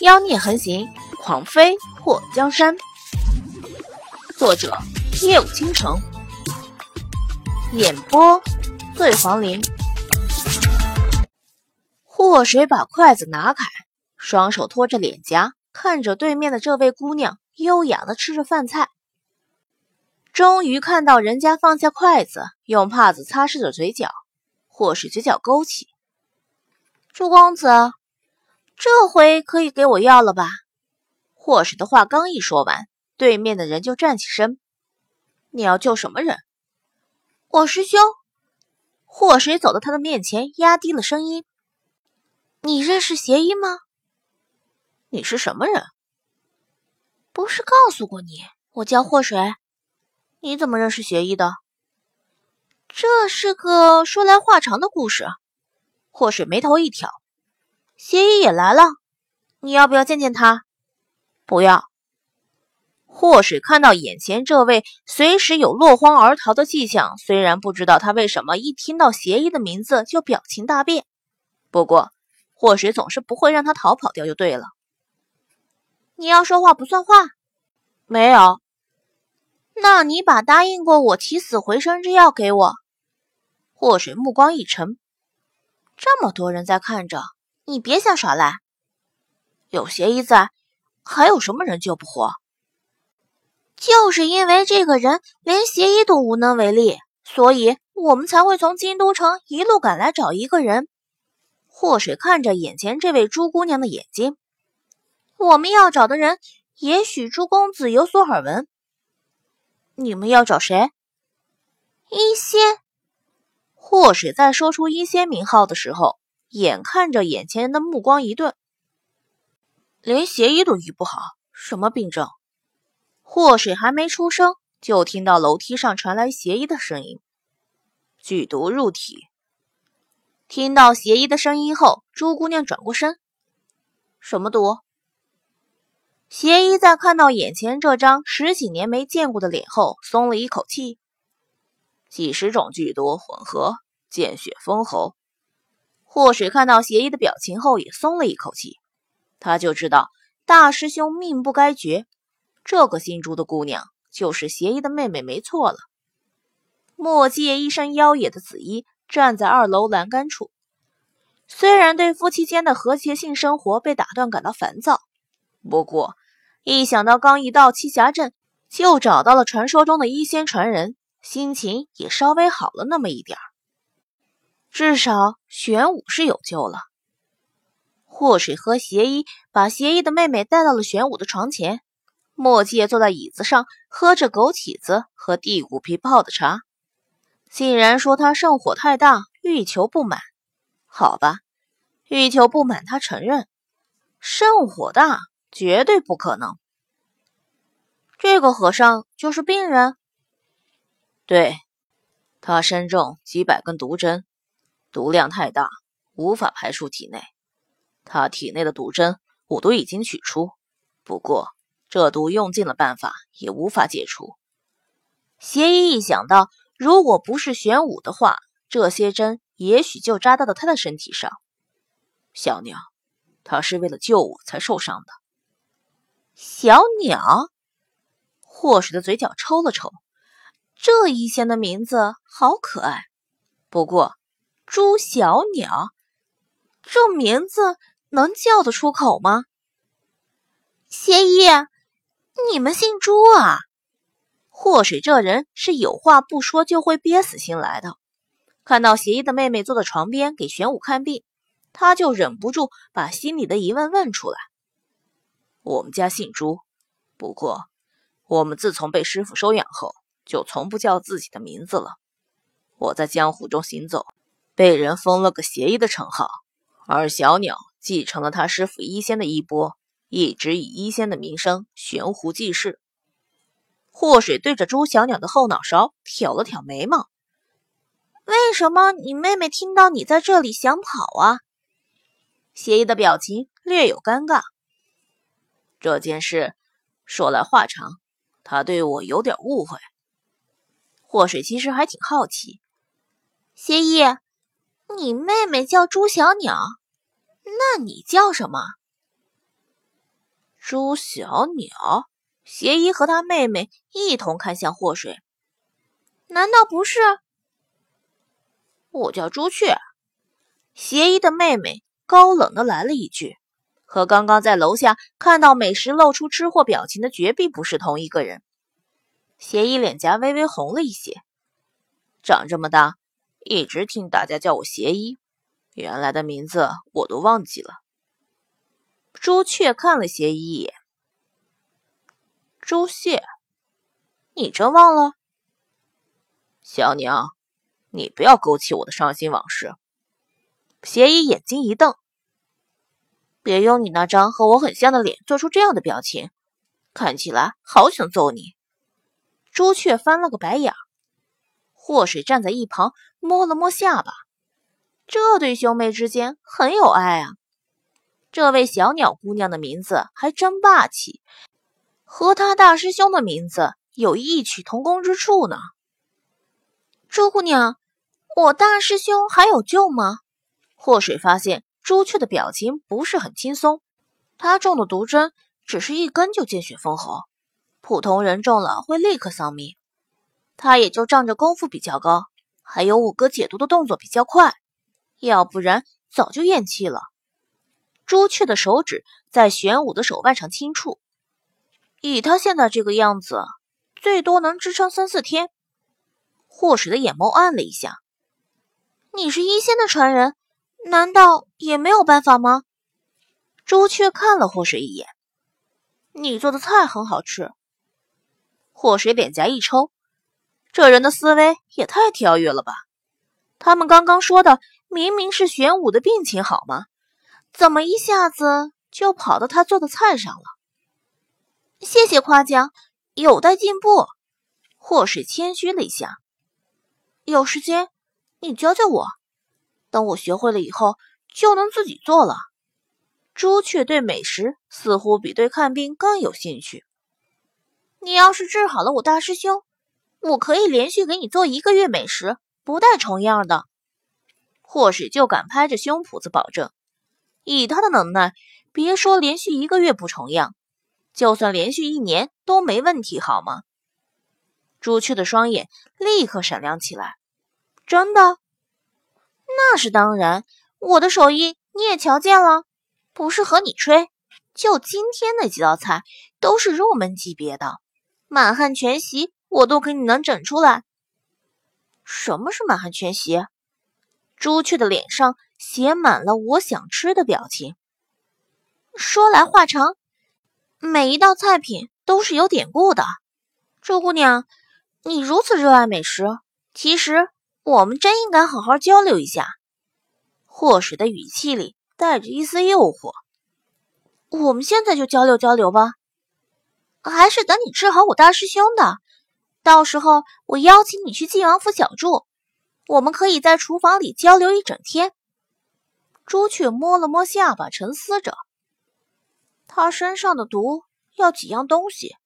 妖孽横行，狂飞破江山。作者：夜舞倾城，演播：醉黄林。祸水把筷子拿开，双手托着脸颊，看着对面的这位姑娘，优雅的吃着饭菜。终于看到人家放下筷子，用帕子擦拭着嘴角，祸水嘴角勾起。朱公子。这回可以给我药了吧？祸水的话刚一说完，对面的人就站起身。你要救什么人？我师兄。祸水走到他的面前，压低了声音：“你认识邪医吗？你是什么人？不是告诉过你，我叫祸水。你怎么认识邪医的？这是个说来话长的故事。”祸水眉头一挑。邪医也来了，你要不要见见他？不要。祸水看到眼前这位随时有落荒而逃的迹象，虽然不知道他为什么一听到邪医的名字就表情大变，不过祸水总是不会让他逃跑掉就对了。你要说话不算话？没有。那你把答应过我起死回生之药给我。祸水目光一沉，这么多人在看着。你别想耍赖，有邪医在，还有什么人救不活？就是因为这个人连邪医都无能为力，所以我们才会从京都城一路赶来找一个人。祸水看着眼前这位朱姑娘的眼睛，我们要找的人，也许朱公子有所耳闻。你们要找谁？一仙。祸水在说出一仙名号的时候。眼看着眼前人的目光一顿，连邪医都医不好，什么病症？祸水还没出声，就听到楼梯上传来邪医的声音：“剧毒入体。”听到邪医的声音后，朱姑娘转过身：“什么毒？”邪医在看到眼前这张十几年没见过的脸后，松了一口气：“几十种剧毒混合，见血封喉。”祸水看到邪医的表情后，也松了一口气。他就知道大师兄命不该绝，这个姓朱的姑娘就是邪医的妹妹，没错了。墨界一身妖冶的紫衣站在二楼栏杆处，虽然对夫妻间的和谐性生活被打断感到烦躁，不过一想到刚一到栖霞镇就找到了传说中的医仙传人，心情也稍微好了那么一点儿。至少玄武是有救了。祸水和邪医把邪医的妹妹带到了玄武的床前，墨界坐在椅子上喝着枸杞子和地骨皮泡的茶，竟然说他圣火太大，欲求不满。好吧，欲求不满，他承认，圣火大绝对不可能。这个和尚就是病人，对他身中几百根毒针。毒量太大，无法排出体内。他体内的毒针我都已经取出，不过这毒用尽了办法也无法解除。邪医一想到，如果不是玄武的话，这些针也许就扎到了他的身体上。小鸟，他是为了救我才受伤的。小鸟，祸水的嘴角抽了抽，这一仙的名字好可爱。不过。朱小鸟，这名字能叫得出口吗？邪医，你们姓朱啊？祸水这人是有话不说就会憋死心来的。看到邪医的妹妹坐在床边给玄武看病，他就忍不住把心里的疑问问出来。我们家姓朱，不过我们自从被师傅收养后，就从不叫自己的名字了。我在江湖中行走。被人封了个邪医的称号，而小鸟继承了他师傅医仙的衣钵，一直以医仙的名声悬壶济世。祸水对着朱小鸟的后脑勺挑了挑眉毛：“为什么你妹妹听到你在这里想跑啊？”邪医的表情略有尴尬。这件事说来话长，他对我有点误会。祸水其实还挺好奇，邪医。你妹妹叫朱小鸟，那你叫什么？朱小鸟，邪医和他妹妹一同看向祸水。难道不是？我叫朱雀。邪医的妹妹高冷的来了一句，和刚刚在楼下看到美食露出吃货表情的绝壁不是同一个人。邪医脸颊微微红了一些。长这么大，一直听大家叫我邪医，原来的名字我都忘记了。朱雀看了邪医一眼，朱谢，你真忘了？小娘，你不要勾起我的伤心往事。邪医眼睛一瞪，别用你那张和我很像的脸做出这样的表情，看起来好想揍你。朱雀翻了个白眼，祸水站在一旁摸了摸下巴，这对兄妹之间很有爱啊。这位小鸟姑娘的名字还真霸气，和她大师兄的名字有异曲同工之处呢。朱姑娘，我大师兄还有救吗？祸水发现朱雀的表情不是很轻松，他中的毒针只是一根就见血封喉，普通人中了会立刻丧命。他也就仗着功夫比较高，还有五哥解毒的动作比较快，要不然早就咽气了。朱雀的手指在玄武的手腕上轻触，以他现在这个样子，最多能支撑三四天。祸水的眼眸暗了一下：“你是一仙的传人，难道也没有办法吗？”朱雀看了祸水一眼：“你做的菜很好吃。”祸水脸颊一抽，这人的思维也太跳跃了吧！他们刚刚说的明明是玄武的病情好吗？怎么一下子就跑到他做的菜上了？谢谢夸奖，有待进步。祸水谦虚了一下。有时间你教教我，等我学会了以后就能自己做了。朱雀对美食似乎比对看病更有兴趣。你要是治好了我大师兄，我可以连续给你做一个月美食，不带重样的。祸水就敢拍着胸脯子保证。以他的能耐，别说连续一个月不重样，就算连续一年都没问题，好吗？朱雀的双眼立刻闪亮起来。真的？那是当然，我的手艺你也瞧见了，不是和你吹，就今天那几道菜都是入门级别的，满汉全席我都给你能整出来。什么是满汉全席？朱雀的脸上。写满了我想吃的表情。说来话长，每一道菜品都是有典故的。朱姑娘，你如此热爱美食，其实我们真应该好好交流一下。祸水的语气里带着一丝诱惑。我们现在就交流交流吧，还是等你治好我大师兄的，到时候我邀请你去晋王府小住，我们可以在厨房里交流一整天。朱雀摸了摸下巴，沉思着。他身上的毒要几样东西？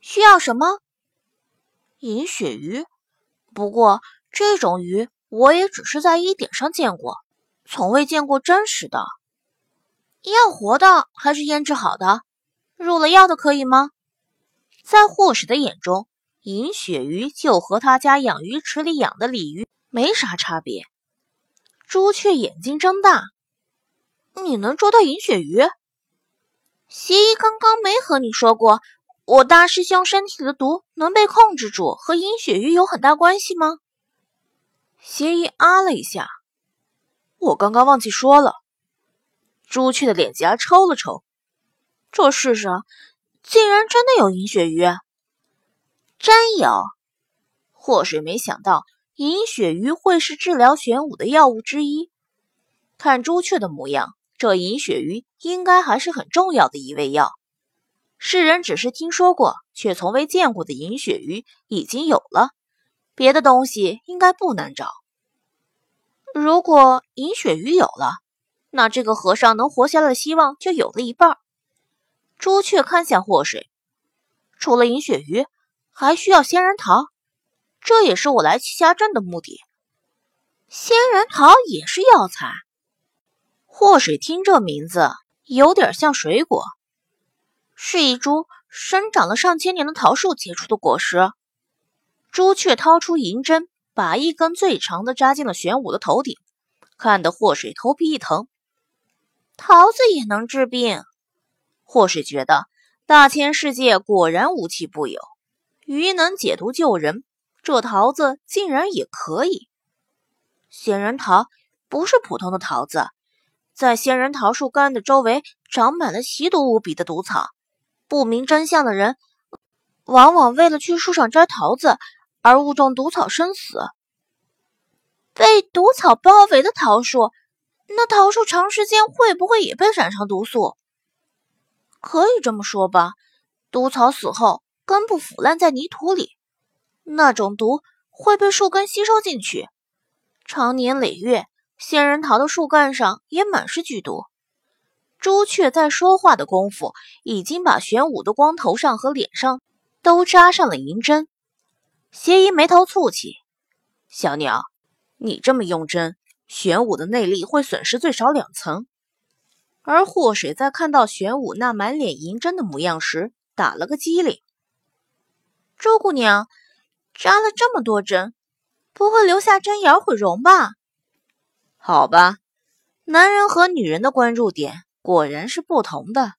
需要什么？银鳕鱼。不过这种鱼我也只是在一点上见过，从未见过真实的。要活的还是腌制好的？入了药的可以吗？在护士的眼中，银鳕鱼就和他家养鱼池里养的鲤鱼没啥差别。朱雀眼睛睁大：“你能捉到银鳕鱼？邪医刚刚没和你说过，我大师兄身体的毒能被控制住，和银鳕鱼有很大关系吗？”邪医啊了一下：“我刚刚忘记说了。”朱雀的脸颊抽了抽：“这世上竟然真的有银鳕鱼？真有！”祸水没想到。银鳕鱼会是治疗玄武的药物之一。看朱雀的模样，这银鳕鱼应该还是很重要的一味药。世人只是听说过，却从未见过的银鳕鱼已经有了，别的东西应该不难找。如果银鳕鱼有了，那这个和尚能活下来的希望就有了一半。朱雀看向祸水，除了银鳕鱼，还需要仙人桃。这也是我来栖霞镇的目的。仙人桃也是药材。祸水听这名字有点像水果，是一株生长了上千年的桃树结出的果实。朱雀掏出银针，把一根最长的扎进了玄武的头顶，看得祸水头皮一疼。桃子也能治病？祸水觉得大千世界果然无奇不有，鱼能解毒救人，这桃子竟然也可以。仙人桃不是普通的桃子，在仙人桃树干的周围长满了奇毒无比的毒草。不明真相的人，往往为了去树上摘桃子而误中毒草身死。被毒草包围的桃树，那桃树长时间会不会也被染上毒素？可以这么说吧，毒草死后根部腐烂在泥土里，那种毒会被树根吸收进去，长年累月，仙人桃的树干上也满是剧毒。朱雀在说话的功夫，已经把玄武的光头上和脸上都扎上了银针。邪医眉头蹙起：“小鸟，你这么用针，玄武的内力会损失最少两层。”而祸水在看到玄武那满脸银针的模样时，打了个激灵：“周姑娘，扎了这么多针，不会留下针眼毁容吧？”“好吧，男人和女人的关注点。”果然是不同的。